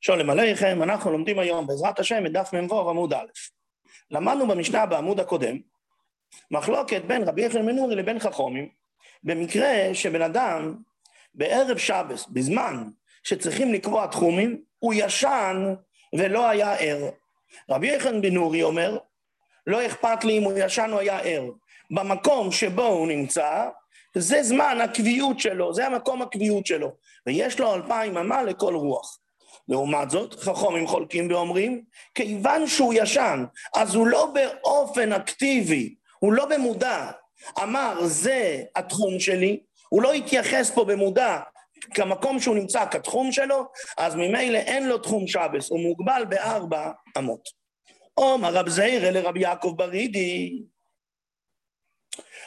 שולם עליכם, אנחנו לומדים היום בעזרת השם את דף מ"ו עמוד א'. למדנו במשנה בעמוד הקודם מחלוקת בין רבי יחיא מנורי לבין חכומים, במקרה שבן אדם בערב שבס, בזמן שצריכים לקבוע תחומים, הוא ישן ולא היה ער. רבי יחיא בן נורי אומר, לא אכפת לי אם הוא ישן או היה ער. במקום שבו הוא נמצא, זה זמן הקביעות שלו, זה המקום הקביעות שלו, ויש לו אלפיים אמה לכל רוח. לעומת זאת, חכומים חולקים ואומרים, כיוון שהוא ישן, אז הוא לא באופן אקטיבי, הוא לא במודע, אמר זה התחום שלי, הוא לא התייחס פה במודע כמקום שהוא נמצא כתחום שלו, אז ממילא אין לו תחום שבס, הוא מוגבל בארבע אמות. עומר רב זעירא לרבי יעקב ברידי,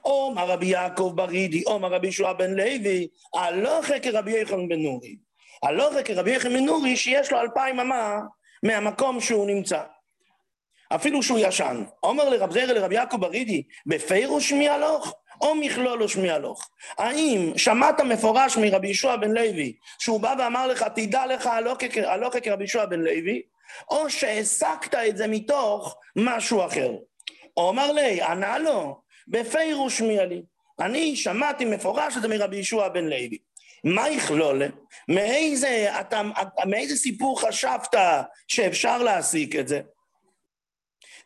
עומר רבי יעקב ברידי, עומר רבי ישועה בן לוי, הלוכה כרבי יחנן בן נורי. הלוכה כרבי יחנן בן נורי שיש לו אלפיים אמה מהמקום שהוא נמצא. אפילו שהוא ישן. עומר לרב זעירא לרבי יעקב ברידי, בפירוש מי הלוך? או מכלול או שמי הלוך. האם שמעת מפורש מרבי ישוע בן לוי, שהוא בא ואמר לך, תדע לך הלוקה כרבי ישוע בן לוי, או שהסקת את זה מתוך משהו אחר. אומר לי, ענה לו, בפירוש מי עלי. אני שמעתי מפורש את זה מרבי ישוע בן לוי. מה יכלול? מאיזה, אתה, מאיזה סיפור חשבת שאפשר להסיק את זה?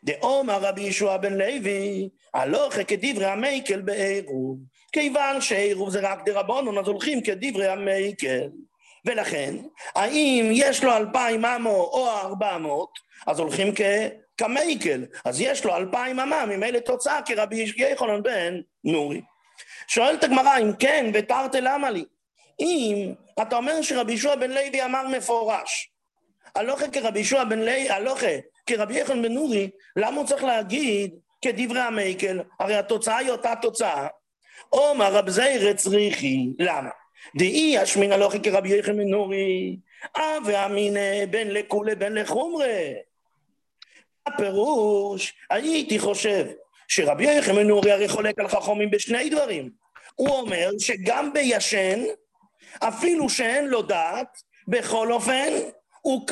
דאומר רבי ישוע בן לוי, הלוכה כדברי המייקל בעירוב. כיוון שעירוב זה רק דרבנון, אז הולכים כדברי המייקל. ולכן, האם יש לו אלפיים אמו או ארבע מאות, אז הולכים. כמייקל, אז יש לו אלפיים אמה, ממילא תוצאה כרבי יחנן בן נורי. שואלת הגמרא, אם כן, ותרתי למה לי? אם אתה אומר שרבי ישוע בן לוי אמר מפורש, הלוכה כרבי ישוע בן לוי, הלוכה כרבי יחנן בן נורי, למה הוא צריך להגיד כדברי המייקל? הרי התוצאה היא אותה תוצאה. עומר רב זיירא צריכי, למה? דאי אשמין הלוכה כרבי יחנן בן נורי, אבי אמינא בין לכולי בין לחומרי. הפירוש, הייתי חושב שרבי יחנן בן נורי הרי חולק על חכמים בשני דברים. הוא אומר שגם בישן, אפילו שאין לו דעת, בכל אופן, הוא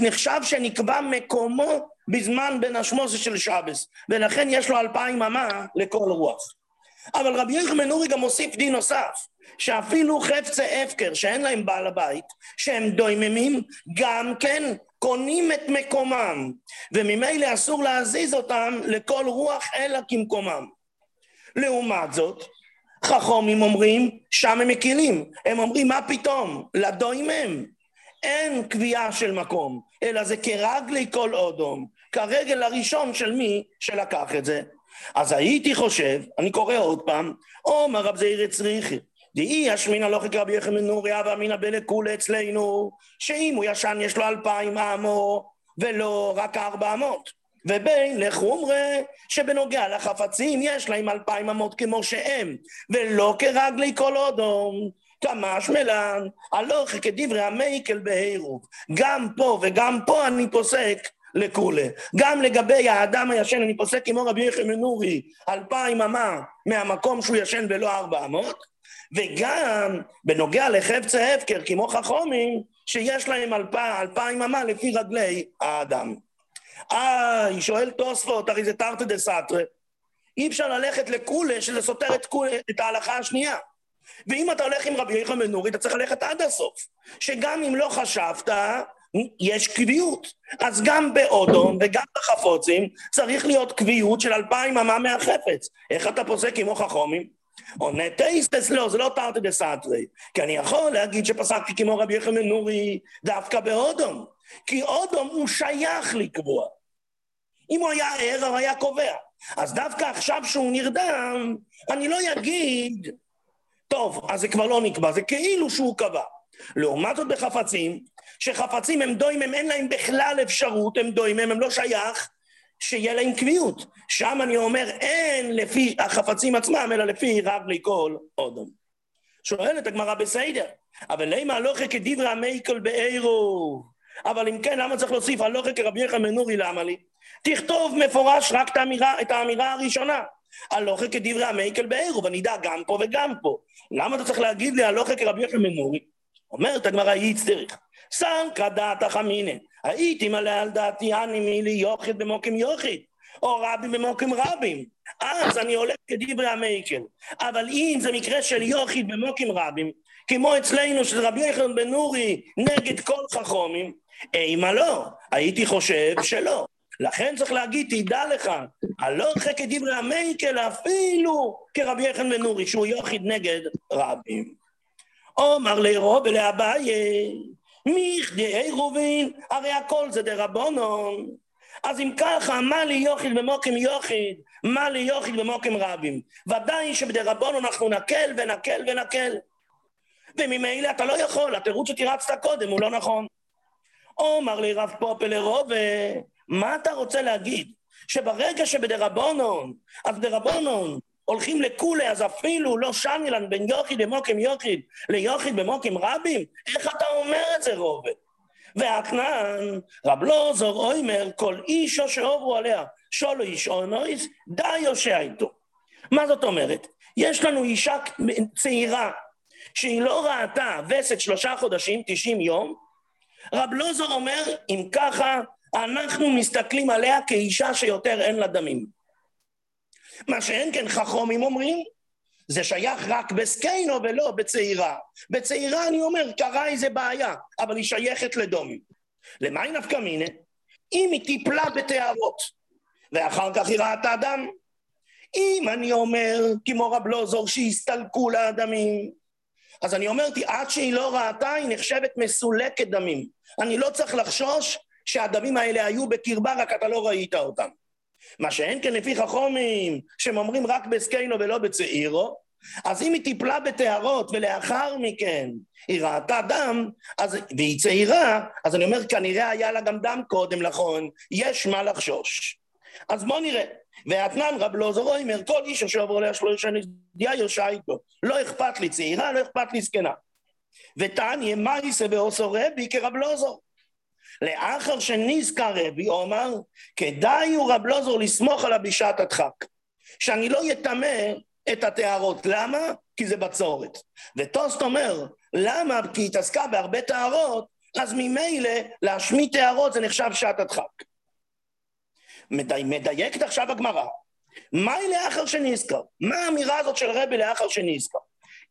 נחשב שנקבע מקומו בזמן בין השמוסה של שבס, ולכן יש לו אלפיים אמה לכל רוח. אבל רבי יחיא מנורי גם מוסיף דין נוסף, שאפילו חפצי הפקר שאין להם בעל הבית, שהם דויממים, גם כן קונים את מקומם, וממילא אסור להזיז אותם לכל רוח אלא כמקומם. לעומת זאת, חכומים אומרים, שם הם מקילים. הם אומרים, מה פתאום? לדוימם. אין קביעה של מקום, אלא זה כרגלי כל אודום, כרגל הראשון של מי שלקח את זה. אז הייתי חושב, אני קורא עוד פעם, עומר רב זעיר צריכי, דאי אשמינא לא חקרא רבי יחיא מנוריה ואמינא בלכולה אצלנו, שאם הוא ישן יש לו אלפיים אמו, ולא רק ארבע אמות. ובין לחומרה שבנוגע לחפצים יש להם אלפיים אמות כמו שהם, ולא כרגלי כל אודום. תמש מלן, הלוך כדברי המייקל בהירוב. גם פה וגם פה אני פוסק לכולי. גם לגבי האדם הישן אני פוסק כמו רבי יחיא מנורי, אלפיים אמה מהמקום שהוא ישן ולא ארבע אמות, וגם בנוגע לחפצי הפקר כמו חכומים, שיש להם אלפיים, אמה לפי רגלי האדם. אה, שואל תוספות, הרי זה תרתי דה סתרי. אי אפשר ללכת לכולי שזה סותר את, כולה, את ההלכה השנייה. ואם אתה הולך עם רבי יחיא בן אתה צריך ללכת עד הסוף. שגם אם לא חשבת, יש קביעות. אז גם באודום וגם בחפוצים צריך להיות קביעות של אלפיים אמה מהחפץ. איך אתה פוסק כמו חכומים? או נטייסטס, לא, זה לא תרתי דה סתרי. כי אני יכול להגיד שפסקתי כמו רבי יחיא בן דווקא באודום. כי אודום הוא שייך לקבוע. אם הוא היה ער, הוא היה קובע. אז דווקא עכשיו שהוא נרדם, אני לא אגיד טוב, אז זה כבר לא נקבע, זה כאילו שהוא קבע. לעומת זאת בחפצים, שחפצים הם דוימם, אין להם בכלל אפשרות, הם דוימם, הם לא שייך, שיהיה להם קביעות. שם אני אומר, אין לפי החפצים עצמם, אלא לפי רגלי כל אודום. שואלת הגמרא בסדר, אבל למה הלוכה כדברי המייקל בעירו? אבל אם כן, למה צריך להוסיף הלוכה כרבי יחיא מנורי, למה לי? תכתוב מפורש רק את האמירה, את האמירה הראשונה. הלוכה כדברי המייקל בעירוב, אני אדע גם פה וגם פה. למה אתה צריך להגיד לי הלוכה כרבי יחיא מנורי? אומרת הגמרא איץ דרך. סנקא דעתא חמינא, הייתי מלא על דעתי אני מילי יוכד במוקים יוכד, או רבי במוקים רבים. אז אני הולך כדברי המייקל. אבל אם זה מקרה של יוכיד במוקים רבים, כמו אצלנו של רבי יחנן בן נורי נגד כל חכומים, אימה לא, הייתי חושב שלא. לכן צריך להגיד, תדע לך, הלא הרחק כדברי המייקל אפילו כרבי יחנן בן נורי, שהוא יוכיד נגד רבים. עומר לרוב ולאביי, מכדי רובין, הרי הכל זה דרבונון. אז אם ככה, מה לי יוחיד במוקים יוחיד, מה לי יוחיד במוקים רבים. ודאי שבדרבונון אנחנו נקל ונקל ונקל. וממילא אתה לא יכול, התירוץ שתירצת קודם הוא לא נכון. אומר לי רב פופל לרובה, מה אתה רוצה להגיד? שברגע שבדרבונון, אז דרבונון הולכים לכולי, אז אפילו לא שנילן בין יוחיד במוקים יוחיד ליוחיד במוקים רבים? איך אתה אומר את זה רובה? והכנען, רב לוזור אוימר, כל אישו שעוברו עליה שולו איש אונויס, די יושע איתו. מה זאת אומרת? יש לנו אישה צעירה שהיא לא ראתה וסת שלושה חודשים, תשעים יום, רב לוזור אומר, אם ככה, אנחנו מסתכלים עליה כאישה שיותר אין לה דמים. מה שאין כן חכומים אומרים, זה שייך רק בסקיינו ולא בצעירה. בצעירה אני אומר, קרה איזה בעיה, אבל היא שייכת לדומים. למה נפקא מיני? אם היא טיפלה בטהרות, ואחר כך היא ראתה דם. אם אני אומר, כמו רב לוזור, שהסתלקו לה הדמים, אז אני אומרתי, עד שהיא לא ראתה, היא נחשבת מסולקת דמים. אני לא צריך לחשוש שהדמים האלה היו בקרבה, רק אתה לא ראית אותם. מה שאין כן לפי חכומים, שהם אומרים רק בסקיינו ולא בצעירו, אז אם היא טיפלה בטהרות ולאחר מכן היא ראתה דם, אז, והיא צעירה, אז אני אומר, כנראה היה לה גם דם קודם לכן, יש מה לחשוש. אז בואו נראה. ואתנן רב לוזור אומר, כל איש אשר עבור עליה שלוש שנים, דיה יושע איתו. לא אכפת לי צעירה, לא אכפת לי זקנה. ותניא מייסה ועושו רבי כרב לוזור. לאחר שנזכר רבי, הוא אמר, כדאי הוא רב לוזור לסמוך עליו בשעת הדחק. שאני לא יטמא את הטהרות. למה? כי זה בצורת. וטוסט אומר, למה? כי היא התעסקה בהרבה טהרות, אז ממילא להשמיט טהרות זה נחשב שעת הדחק. מדי, מדייקת עכשיו הגמרא. מהי לאחר שנזכר? מה האמירה הזאת של רבי לאחר שנזכר?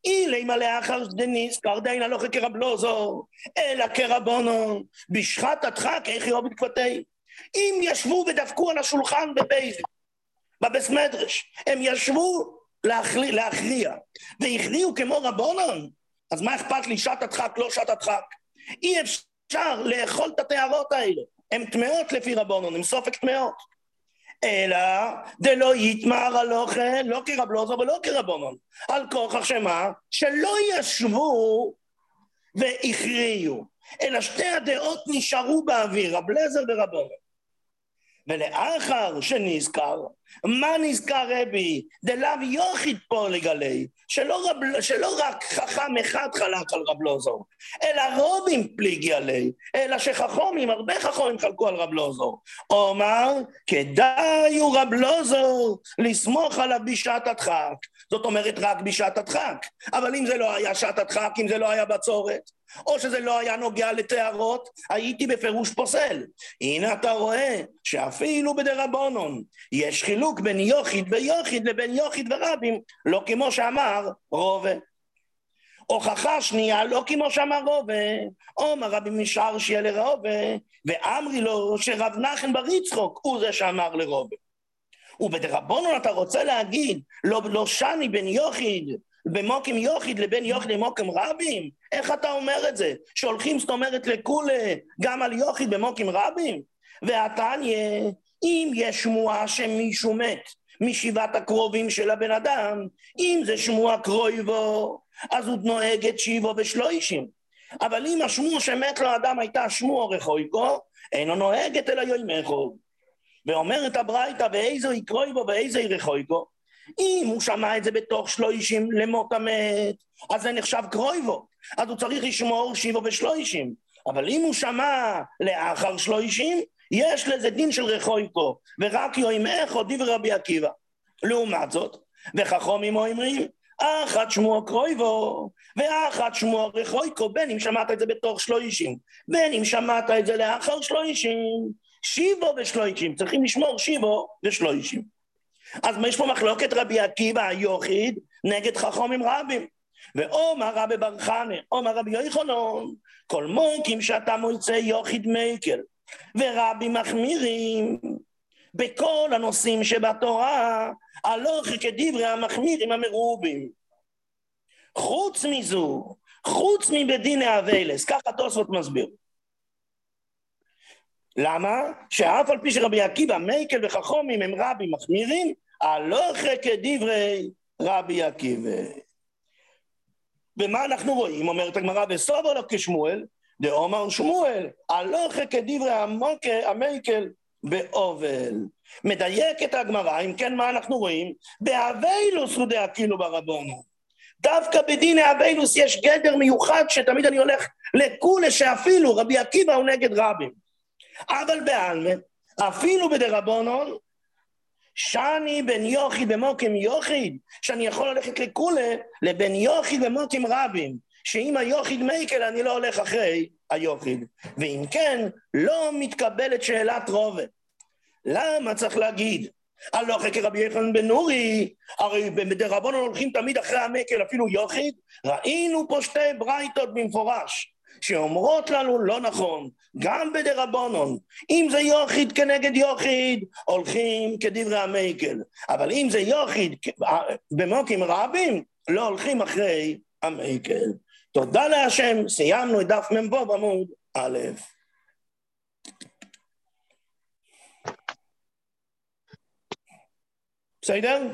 אילימה לאחר דנזכר דין הלוכה כרבלוזור, אלא כרבונו, איך יאהב כבתי. אם ישבו ודפקו על השולחן בבייז, בבס מדרש, הם ישבו להכריע, להכריע והכריעו כמו רבונון, אז מה אכפת לי שעת הדחק, לא שעת הדחק? אי אפשר לאכול את הטהרות האלה. הן טמאות לפי רבונון, הן סופק טמאות. אלא דלא יתמר הלוכן, לא כרבלוזו ולא כרבונון. על כוכך שמה? שלא ישבו והכריעו, אלא שתי הדעות נשארו באוויר, רב לזר ורבונון. ולאחר שנזכר, מה נזכר רבי? דלאו יוחיד פה לגלי, שלא, רב, שלא רק חכם אחד חלק על רב לוזור, אלא רובים פליגי עלי, אלא שחכומים, הרבה חכומים חלקו על רב לוזור. אומר, כדאי הוא רב לוזור לסמוך עליו בשעת הדחק. זאת אומרת רק בשעת הדחק. אבל אם זה לא היה שעת הדחק, אם זה לא היה בצורת, או שזה לא היה נוגע לטהרות, הייתי בפירוש פוסל. הנה אתה רואה שאפילו בדרבונון יש חילוק בין יוחיד ויוחיד לבין יוחיד ורבים, לא כמו שאמר רובה. הוכחה שנייה, לא כמו שאמר רובה, עומר רבי משאר שיהיה לרובה, ואמרי לו שרב נחן בר יצחוק הוא זה שאמר לרובה. ובדרבונון אתה רוצה להגיד, לא, לא שני בן יוחיד במוקים יוחיד לבין יוחיד למוקים רבים? איך אתה אומר את זה? שהולכים זאת אומרת לכולה גם על יוחיד במוקים רבים? והתניא, אם יש שמועה שמישהו מת משבעת הקרובים של הבן אדם, אם זה שמועה קרויבו, אז הוא נוהג את שיבו ושלושים. אבל אם השמוע שמת לו אדם הייתה שמוע רחויקו, אינו נוהגת אלא יוימכו. ואומרת הברייתא, ואיזו יקרוי בו ואיזו ירחויקו, אם הוא שמע את זה בתוך שלושים למות המת, אז זה נחשב קרויבו, אז הוא צריך לשמור שיבו ושלושים. אבל אם הוא שמע לאחר שלושים, יש לזה דין של רחויקו, ורק יוימך או דברי רבי עקיבא. לעומת זאת, וחכומים אומרים, אחת שמו קרויבו, ואחת שמו רחויקו, בין אם שמעת את זה בתוך שלושים, בין אם שמעת את זה לאחר שלושים, שיבו ושלושים, צריכים לשמור שיבו ושלושים. אז יש פה מחלוקת רבי עקיבא היוחיד נגד חכומים רבים. ועומר רבי בר חנה, עומר רבי יוחנן, כל מוקים שאתה מוצא יוחיד מייקל, ורבי מחמירים, בכל הנושאים שבתורה, הלוך כדברי המחמירים המרובים. חוץ מזו, חוץ מבדיני אביילס, ככה תוספות מסביר. למה? שאף על פי שרבי עקיבא, מייקל וחכומים הם רבי מחמירים, הלוך כדברי רבי עקיבא. ומה אנחנו רואים? אומרת הגמרא בסובו לא כשמואל, דאומר שמואל, הלוך כדברי המייקל באובל. מדייקת הגמרא, אם כן מה אנחנו רואים? באביילוס הוא דאקילו ברבונו. דווקא בדיני אביילוס יש גדר מיוחד שתמיד אני הולך לכולה שאפילו רבי עקיבא הוא נגד רבים. אבל בעלמא, אפילו בדרבונון, שאני בן יוכי במוקים יוחיד, שאני יכול ללכת לכולה לבן יוכי במוקים רבים, שאם היוחיד מייקל אני לא הולך אחרי היוחיד. ואם כן, לא מתקבלת שאלת רובת. למה צריך להגיד? הלוך כרבי יחנן בן נורי, הרי בדרבנון הולכים תמיד אחרי המקל, אפילו יוחיד, ראינו פה שתי ברייתות במפורש, שאומרות לנו לא נכון, גם בדרבנון, אם זה יוחיד כנגד יוחיד, הולכים כדברי המקל, אבל אם זה יוחיד במוקים רבים, לא הולכים אחרי המקל. תודה להשם, סיימנו את דף מ"ו עמוד א'. בסדר?